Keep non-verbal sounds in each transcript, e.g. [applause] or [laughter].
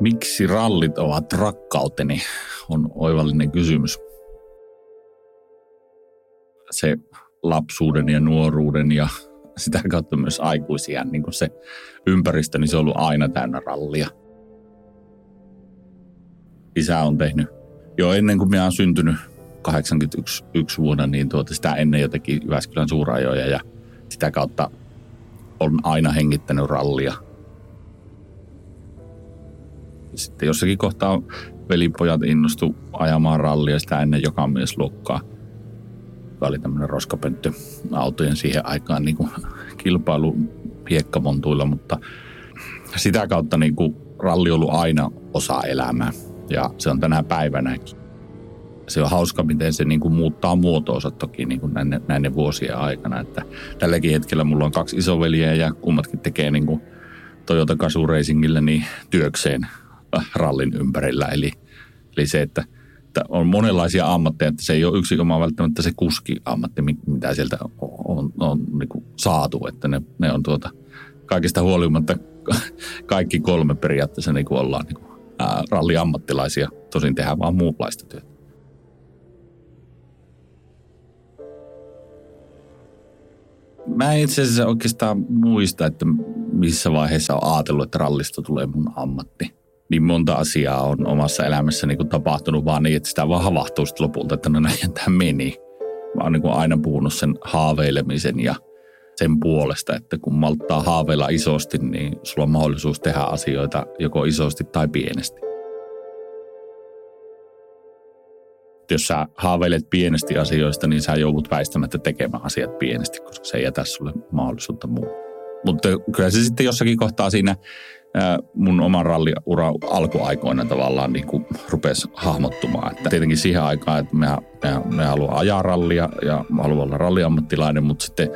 Miksi rallit ovat rakkauteni, on oivallinen kysymys. Se lapsuuden ja nuoruuden ja sitä kautta myös aikuisia, niin kuin se ympäristö, niin se on ollut aina täynnä rallia. Isä on tehnyt jo ennen kuin minä olen syntynyt 81 vuonna, niin tuota, sitä ennen jotenkin Jyväskylän suurajoja ja sitä kautta on aina hengittänyt rallia – sitten jossakin kohtaa velipojat innostu ajamaan rallia sitä ennen joka mies luokkaa. Joka oli tämmöinen roskapönttö autojen siihen aikaan niin kuin kilpailu hiekkamontuilla, mutta sitä kautta niin kuin ralli on ollut aina osa elämää ja se on tänä päivänäkin. Se on hauska, miten se niin kuin muuttaa muotoonsa toki niin kuin näiden, näiden vuosien aikana. Että tälläkin hetkellä mulla on kaksi isoveliä ja kummatkin tekee niin kuin Toyota Gazoo Racingille niin työkseen rallin ympärillä. Eli, eli se, että, että on monenlaisia ammatteja, että se ei ole yksi oma välttämättä se kuski-ammatti, mitä sieltä on, on, on niin saatu. Että ne, ne on tuota, kaikista huolimatta [laughs] kaikki kolme periaatteessa niin kuin ollaan niin kuin, ää, ralliammattilaisia. Tosin tehdään vaan muunlaista työtä. Mä en itse asiassa oikeastaan muista, että missä vaiheessa on ajatellut, että rallista tulee mun ammatti niin monta asiaa on omassa elämässä niin kuin tapahtunut vaan niin, että sitä vaan havahtuu sitten lopulta, että no näin tämä meni. Mä oon niin kuin aina puhunut sen haaveilemisen ja sen puolesta, että kun malttaa haaveilla isosti, niin sulla on mahdollisuus tehdä asioita joko isosti tai pienesti. Jos sä haaveilet pienesti asioista, niin sä joudut väistämättä tekemään asiat pienesti, koska se ei jätä sulle mahdollisuutta muuta. Mutta kyllä se sitten jossakin kohtaa siinä mun oman ralliura alkuaikoina tavallaan niin kuin rupesi hahmottumaan. Että tietenkin siihen aikaan, että me, me, me haluamme ajaa rallia ja haluan olla ralliammattilainen, mutta sitten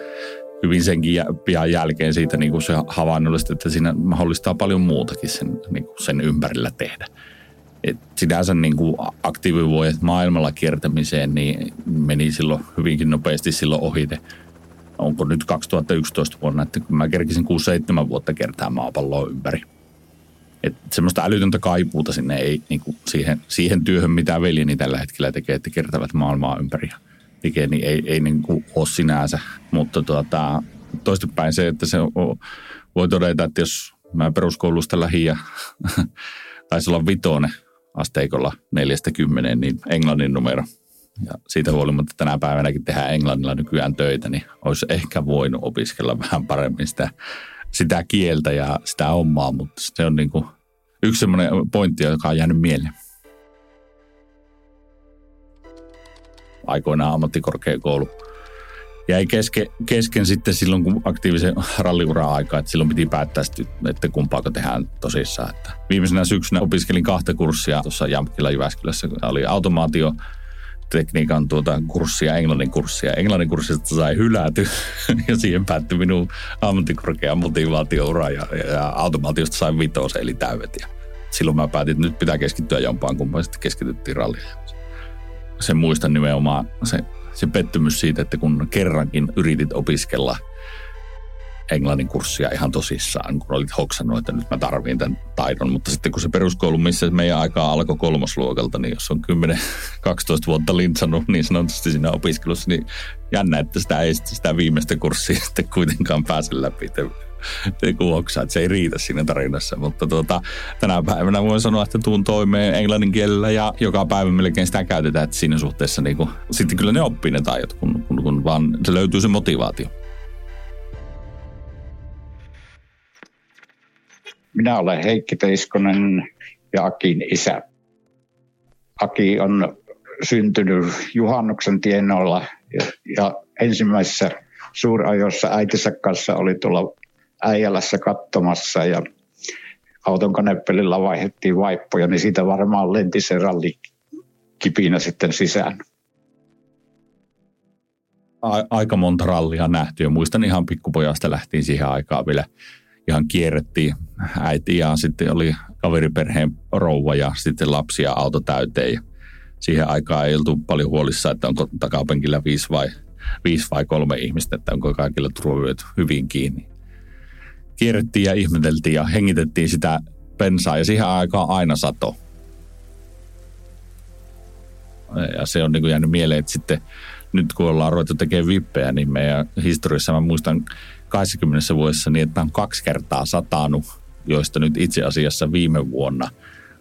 hyvin senkin pian jälkeen siitä niin kuin se havainnollisesti, että siinä mahdollistaa paljon muutakin sen, niin kuin sen ympärillä tehdä. Et sinänsä niin kuin aktiivivuodet maailmalla kiertämiseen niin meni silloin hyvinkin nopeasti silloin ohite onko nyt 2011 vuonna, että mä kerkisin 6-7 vuotta kertaa maapalloa ympäri. Et semmoista älytöntä kaipuuta sinne ei niin kuin siihen, siihen työhön, mitä veljeni tällä hetkellä tekee, että kertävät maailmaa ympäri tekee, niin ei, ei niin kuin ole sinänsä. Mutta tuota, toistepäin se, että se on, voi todeta, että jos mä peruskoulusta lähin ja [laughs] taisi olla vitonen asteikolla neljästä kymmeneen, niin englannin numero – ja siitä huolimatta tänä päivänäkin tehdään englannilla nykyään töitä, niin olisi ehkä voinut opiskella vähän paremmin sitä, sitä kieltä ja sitä omaa, mutta se on niin kuin yksi semmoinen pointti, joka on jäänyt mieleen. Aikoinaan ammattikorkeakoulu jäi kesken, kesken sitten silloin, kun aktiivisen ralliura aikaa, että silloin piti päättää, että kumpaako tehdään tosissaan. Että viimeisenä syksynä opiskelin kahta kurssia tuossa Jamkilla Jyväskylässä. Oli automaatio tekniikan tuota kurssia, englannin kurssia. Englannin kurssista sai hyläty [laughs] ja siihen päättyi minun ammattikorkea motivaatioura ja, ja automaatiosta sain vitos eli täydet. Ja silloin mä päätin, että nyt pitää keskittyä jompaan kumpaan, sitten keskityttiin ralliin. Sen muistan nimenomaan se, se pettymys siitä, että kun kerrankin yritit opiskella – englannin kurssia ihan tosissaan, kun olit hoksannut, että nyt mä tarviin tämän taidon. Mutta sitten kun se peruskoulu, missä meidän aikaa alkoi kolmosluokalta, niin jos on 10-12 [laughs] vuotta lintsannut niin sanotusti siinä opiskelussa, niin jännä, että sitä ei sitä viimeistä kurssia [laughs] sitten kuitenkaan pääse läpi hoksaa, että se ei riitä siinä tarinassa. Mutta tuota, tänä päivänä voin sanoa, että tuun toimeen englannin kielellä ja joka päivä melkein sitä käytetään, että siinä suhteessa niin kuin, sitten kyllä ne oppii ne taidot, kun, kun, kun vaan se löytyy se motivaatio. Minä olen Heikki Teiskonen ja Akin isä. Aki on syntynyt juhannuksen tienoilla ja, ja ensimmäisessä suurajossa äitinsä kanssa oli tuolla Äijälässä katsomassa ja auton kaneppelilla vaihdettiin vaippoja, niin siitä varmaan lenti se rallikipinä sitten sisään. Aika monta rallia nähty ja muistan ihan pikkupojasta lähtiin siihen aikaan vielä ihan kierrettiin äiti ja sitten oli kaveriperheen rouva ja sitten lapsia auto täyteen. Ja siihen aikaan ei oltu paljon huolissa, että onko takapenkillä viisi vai, viisi vai kolme ihmistä, että onko kaikilla turvavyöt hyvin kiinni. Kierrettiin ja ihmeteltiin ja hengitettiin sitä bensaa ja siihen aikaan aina sato. Ja se on niin kuin jäänyt mieleen, että sitten nyt kun ollaan ruvettu tekemään vippejä, niin meidän historiassa mä muistan 20 vuodessa niin, että on kaksi kertaa satanut, joista nyt itse asiassa viime vuonna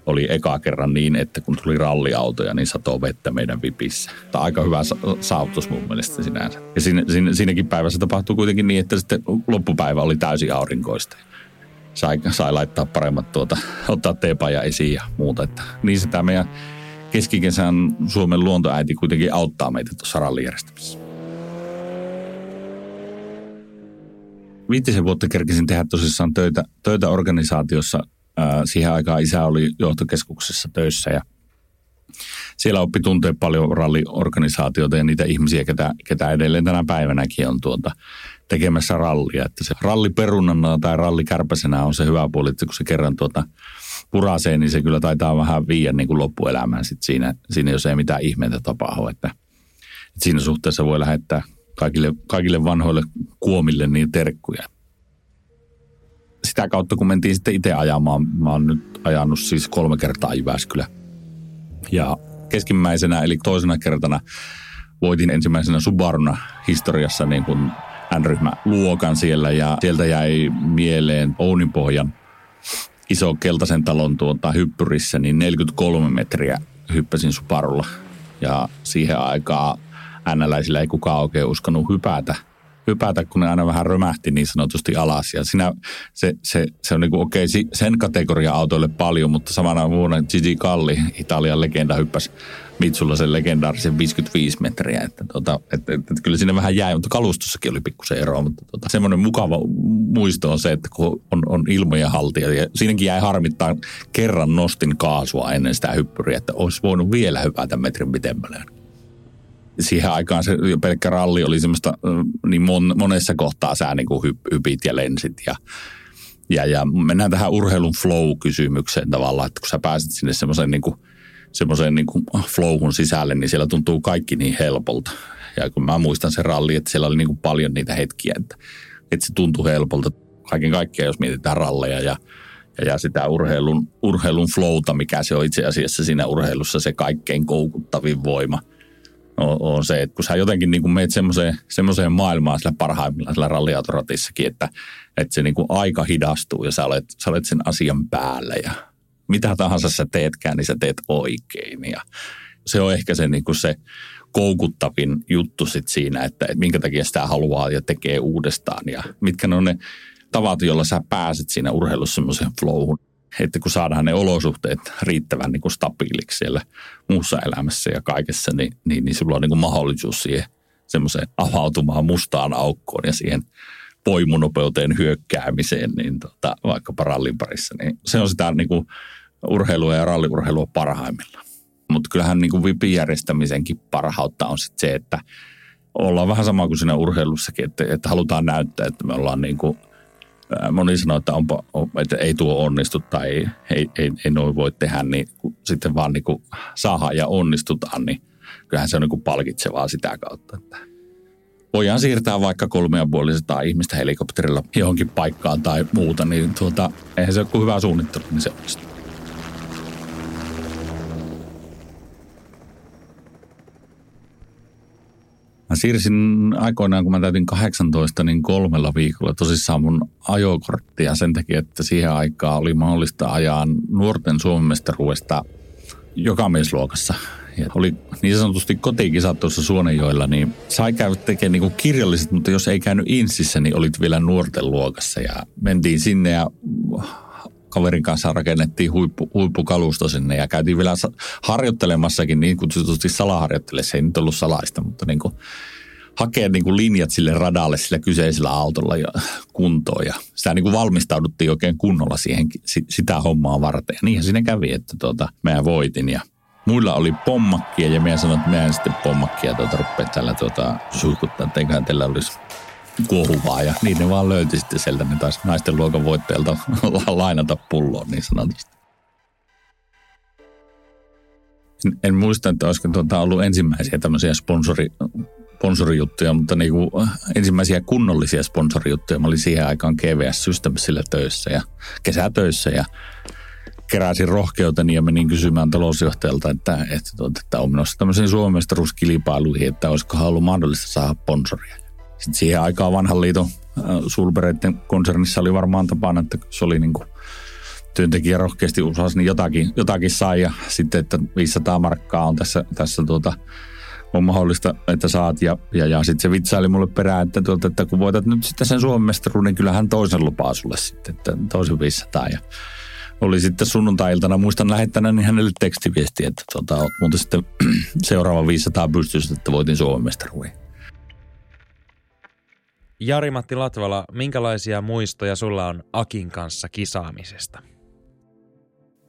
oli eka kerran niin, että kun tuli ralliautoja, niin satoo vettä meidän vipissä. Tämä on aika hyvä saavutus mun mielestä sinänsä. Ja siinä, siinä, siinäkin päivässä tapahtui kuitenkin niin, että sitten loppupäivä oli täysin aurinkoista. Sai, sai laittaa paremmat tuota, ottaa teepaja esiin ja muuta. Että niin sitä meidän keskikesän Suomen luontoäiti kuitenkin auttaa meitä tuossa rallijärjestämisessä. Viitisen vuotta kerkisin tehdä tosissaan töitä, töitä organisaatiossa. siihen aikaan isä oli johtokeskuksessa töissä ja siellä oppi tuntee paljon ralliorganisaatioita ja niitä ihmisiä, ketä, ketä edelleen tänä päivänäkin on tuota, tekemässä rallia. Että se ralliperunana tai rallikärpäsenä on se hyvä puoli, että kun se kerran tuota, puraseen, niin se kyllä taitaa vähän viiä niin kuin loppuelämään sit siinä, siinä, jos ei mitään ihmeitä tapahdu. Että, että siinä suhteessa voi lähettää kaikille, kaikille vanhoille kuomille niin terkkuja. Sitä kautta, kun mentiin sitten itse ajamaan, mä oon nyt ajanut siis kolme kertaa Jyväskylä. Ja keskimmäisenä, eli toisena kertana, voitin ensimmäisenä Subaruna historiassa niin kuin N-ryhmä luokan siellä ja sieltä jäi mieleen Ouninpohjan iso keltaisen talon tuota hyppyrissä, niin 43 metriä hyppäsin Subarulla. Ja siihen aikaan äänäläisillä ei kukaan oikein uskonut hypätä, hypätä, kun ne aina vähän römähti niin sanotusti alas. Ja siinä se, se, se on niin kuin, okei, okay, sen kategoria autoille paljon, mutta samana vuonna Gigi Kalli, Italian legenda, hyppäsi Mitsulla sen legendaarisen 55 metriä. Että, tota, että, että, että kyllä siinä vähän jäi, mutta kalustossakin oli pikkusen eroa. Mutta tota, semmoinen mukava muisto on se, että kun on, on ilmojen haltija. Ja siinäkin jäi harmittaa, kerran nostin kaasua ennen sitä hyppyriä, että olisi voinut vielä hypätä metrin pitemmälle siihen aikaan se pelkkä ralli oli semmoista, niin mon, monessa kohtaa sä niin kuin hypit ja lensit ja, ja, ja mennään tähän urheilun flow-kysymykseen tavallaan, että kun sä pääset sinne semmoiseen niin semmoiseen niin flowhun sisälle, niin siellä tuntuu kaikki niin helpolta. Ja kun mä muistan sen ralli, että siellä oli niin kuin paljon niitä hetkiä, että, että se tuntui helpolta. Kaiken kaikkiaan, jos mietitään ralleja ja, ja, ja sitä urheilun, urheilun flowta, mikä se on itse asiassa siinä urheilussa se kaikkein koukuttavin voima – on, on se, että kun sä jotenkin niin kuin meet semmoiseen, semmoiseen maailmaan sillä parhaimmillaan sillä ralliautoratissakin, että, että se niin kuin aika hidastuu ja sä olet, sä olet sen asian päällä ja mitä tahansa sä teetkään, niin sä teet oikein ja se on ehkä se, niin kuin se koukuttavin juttu sit siinä, että, että minkä takia sitä haluaa ja tekee uudestaan ja mitkä ne on ne tavat, joilla sä pääset siinä urheilussa semmoiseen flowhun että kun saadaan ne olosuhteet riittävän niin kuin stabiiliksi siellä muussa elämässä ja kaikessa, niin, niin, niin sulla on niin kuin mahdollisuus siihen semmoiseen avautumaan mustaan aukkoon ja siihen poimunopeuteen hyökkäämiseen, niin tota, vaikka rallin parissa, niin se on sitä niin kuin urheilua ja ralliurheilua parhaimmillaan. Mutta kyllähän niin kuin VIPin järjestämisenkin parhautta on sit se, että ollaan vähän sama kuin siinä urheilussakin, että, että halutaan näyttää, että me ollaan niin kuin moni sanoo, että, onpa, että ei tuo onnistu tai ei, ei, ei, noin voi tehdä, niin sitten vaan niin saadaan ja onnistutaan, niin kyllähän se on niin palkitsevaa sitä kautta. Että voidaan siirtää vaikka kolmeapuoliset ihmistä helikopterilla johonkin paikkaan tai muuta, niin tuota, eihän se ole kuin hyvä suunnittelu, niin se onnistuu. Siirsin aikoinaan, kun mä täytin 18, niin kolmella viikolla tosissaan mun ajokorttia sen takia, että siihen aikaan oli mahdollista ajaa nuorten Suomen mestaruudesta joka miesluokassa. Ja oli niin sanotusti kotikisat tuossa Suonenjoilla, niin sai käydä tekemään niin kirjalliset, mutta jos ei käynyt Insissä, niin olit vielä nuorten luokassa. Ja mentiin sinne ja kaverin kanssa rakennettiin huippu, huippukalusto sinne ja käytiin vielä harjoittelemassakin niin kutsutusti salaharjoittele. Se ei nyt ollut salaista, mutta niin kuin hakea niin kuin linjat sille radalle sillä kyseisellä autolla ja kuntoon. Ja sitä niin kuin valmistauduttiin oikein kunnolla siihen, sitä hommaa varten. Ja niinhän siinä kävi, että tuota, meidän voitin ja muilla oli pommakkia ja meidän sanoi, että meidän sitten pommakkia tuota, rupea tällä tuota, suihkuttaa, että eiköhän teillä olisi kuohuvaa ja niin ne vaan löyti sitten sieltä, ne taisi naisten luokan voitteelta [laughs] lainata pulloon niin sanotusti. En, en muista, että olisiko tuota ollut ensimmäisiä tämmöisiä sponsori, sponsorijuttuja, mutta niin kuin ensimmäisiä kunnollisia sponsorijuttuja. Mä olin siihen aikaan GVS Systemsillä töissä ja kesätöissä ja keräsin rohkeuteni ja menin kysymään talousjohtajalta, että, että, tuota, että on menossa tämmöisiin Suomen kilpailuihin, että olisiko ollut mahdollista saada sponsoria. Sitten siihen aikaan vanhan liiton äh, konsernissa oli varmaan tapana, että se oli niin kuin työntekijä rohkeasti usasi, niin jotakin, jotakin sai ja sitten, että 500 markkaa on tässä, tässä tuota, on mahdollista, että saat. Ja, ja, ja sitten se vitsaili mulle perään, että, tuota, että kun voitat nyt sitten sen Suomen mestaruuden, niin kyllähän toisen lupaa sulle sitten, että toisen 500. Ja oli sitten sunnuntai-iltana, muistan lähettänä niin hänelle tekstiviesti, että tuota, muuten sitten [clears throat] seuraava 500 pystyssä, että voitin Suomen mestaruuden. Jari-Matti Latvala, minkälaisia muistoja sulla on Akin kanssa kisaamisesta?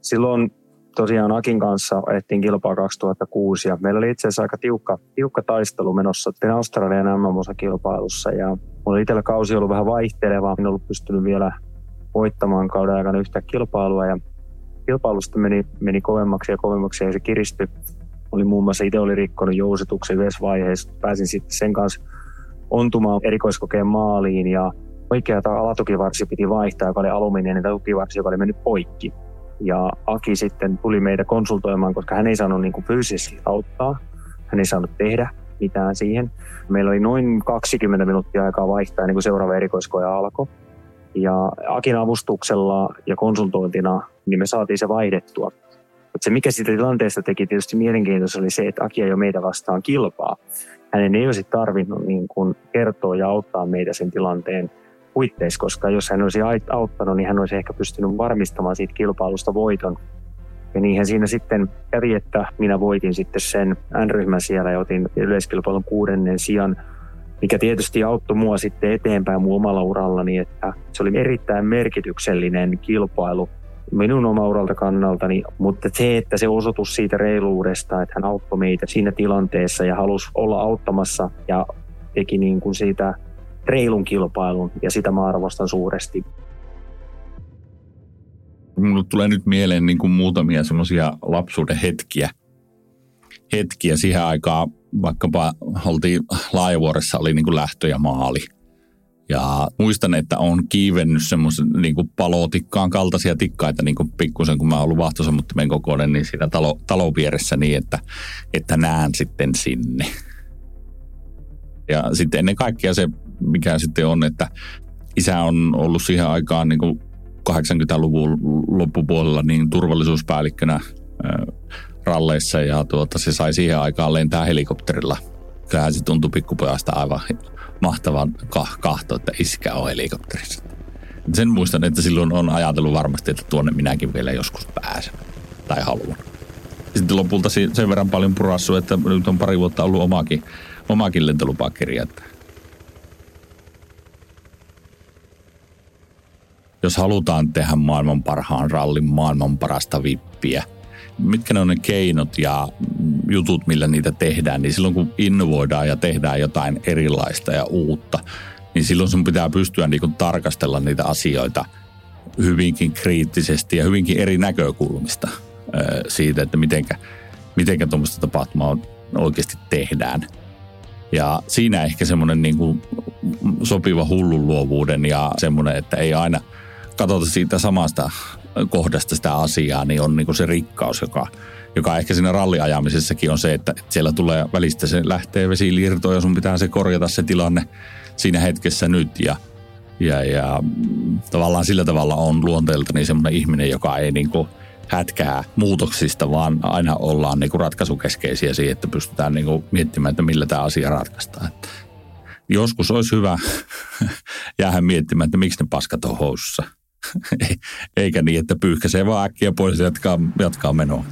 Silloin tosiaan Akin kanssa ajettiin kilpaa 2006 ja meillä oli itse asiassa aika tiukka, tiukka taistelu menossa Australian MM-osakilpailussa ja mulla oli itsellä kausi ollut vähän vaihteleva, en ollut pystynyt vielä voittamaan kauden aikana yhtä kilpailua ja kilpailusta meni, meni kovemmaksi ja kovemmaksi ja se kiristyi. Oli muun muassa itse oli rikkonut jousituksen yhdessä vaiheessa. Pääsin sitten sen kanssa ontumaan erikoiskokeen maaliin ja oikea alatukivarsi piti vaihtaa, joka oli alumiininen tukivarsi, joka oli mennyt poikki. Ja Aki sitten tuli meitä konsultoimaan, koska hän ei saanut niin kuin fyysisesti auttaa. Hän ei saanut tehdä mitään siihen. Meillä oli noin 20 minuuttia aikaa vaihtaa niin kuin seuraava erikoiskoe alkoi. Ja Akin avustuksella ja konsultointina niin me saatiin se vaihdettua. Mutta se, mikä siitä tilanteesta teki tietysti mielenkiintoista, oli se, että Aki jo meitä vastaan kilpaa. Hänen ei olisi tarvinnut niin kuin kertoa ja auttaa meitä sen tilanteen puitteissa, koska jos hän olisi auttanut, niin hän olisi ehkä pystynyt varmistamaan siitä kilpailusta voiton. Ja niinhän siinä sitten kävi, että minä voitin sitten sen N-ryhmän siellä ja otin yleiskilpailun kuudennen sijan, mikä tietysti auttoi mua sitten eteenpäin mun omalla urallani, että se oli erittäin merkityksellinen kilpailu minun oma uralta kannaltani, mutta se, että se osoitus siitä reiluudesta, että hän auttoi meitä siinä tilanteessa ja halusi olla auttamassa ja teki niin kuin siitä reilun kilpailun ja sitä mä arvostan suuresti. Mulle tulee nyt mieleen niin kuin muutamia semmoisia lapsuuden hetkiä. Hetkiä siihen aikaan, vaikkapa oltiin Laajavuoressa, oli niin kuin lähtö ja maali. Ja muistan, että on kiivennyt semmoisen niin palotikkaan kaltaisia tikkaita niin pikkusen, kun mä oon ollut vahtosammuttimen kokoinen, niin siinä talo, talovieressä niin, että, että näen sitten sinne. Ja sitten ennen kaikkea se mikä sitten on, että isä on ollut siihen aikaan niin kuin 80-luvun loppupuolella niin turvallisuuspäällikkönä ralleissa ja tuota, se sai siihen aikaan lentää helikopterilla. Kyllähän se tuntui pikkupojasta aivan mahtavan kahto, että iskä on helikopterissa. Sen muistan, että silloin on ajatellut varmasti, että tuonne minäkin vielä joskus pääsen tai haluan. Sitten lopulta sen verran paljon purassu, että nyt on pari vuotta ollut omakin, omakin lentolupakirja. Jos halutaan tehdä maailman parhaan rallin, maailman parasta vippiä, mitkä ne on ne keinot ja jutut, millä niitä tehdään, niin silloin kun innovoidaan ja tehdään jotain erilaista ja uutta, niin silloin sun pitää pystyä niin kuin tarkastella niitä asioita hyvinkin kriittisesti ja hyvinkin eri näkökulmista siitä, että mitenkä, mitenkä tuommoista tapahtumaa oikeasti tehdään. Ja siinä ehkä semmoinen niin kuin sopiva hullun luovuuden ja semmoinen, että ei aina – katsota siitä samasta kohdasta sitä asiaa, niin on niin se rikkaus, joka, joka ehkä siinä ralliajamisessakin on se, että siellä tulee välistä se lähtee vesiliirtoon ja sun pitää se korjata se tilanne siinä hetkessä nyt ja, ja, ja tavallaan sillä tavalla on luonteeltani semmoinen ihminen, joka ei niin kuin hätkää muutoksista, vaan aina ollaan niin ratkaisukeskeisiä siihen, että pystytään niin kuin miettimään, että millä tämä asia ratkaistaan. Että joskus olisi hyvä [laughs] jäädä miettimään, että miksi ne paskat on housussa. [laughs] Eikä niin, että pyyhkäisee vaan äkkiä pois ja jatkaa, jatkaa menoa.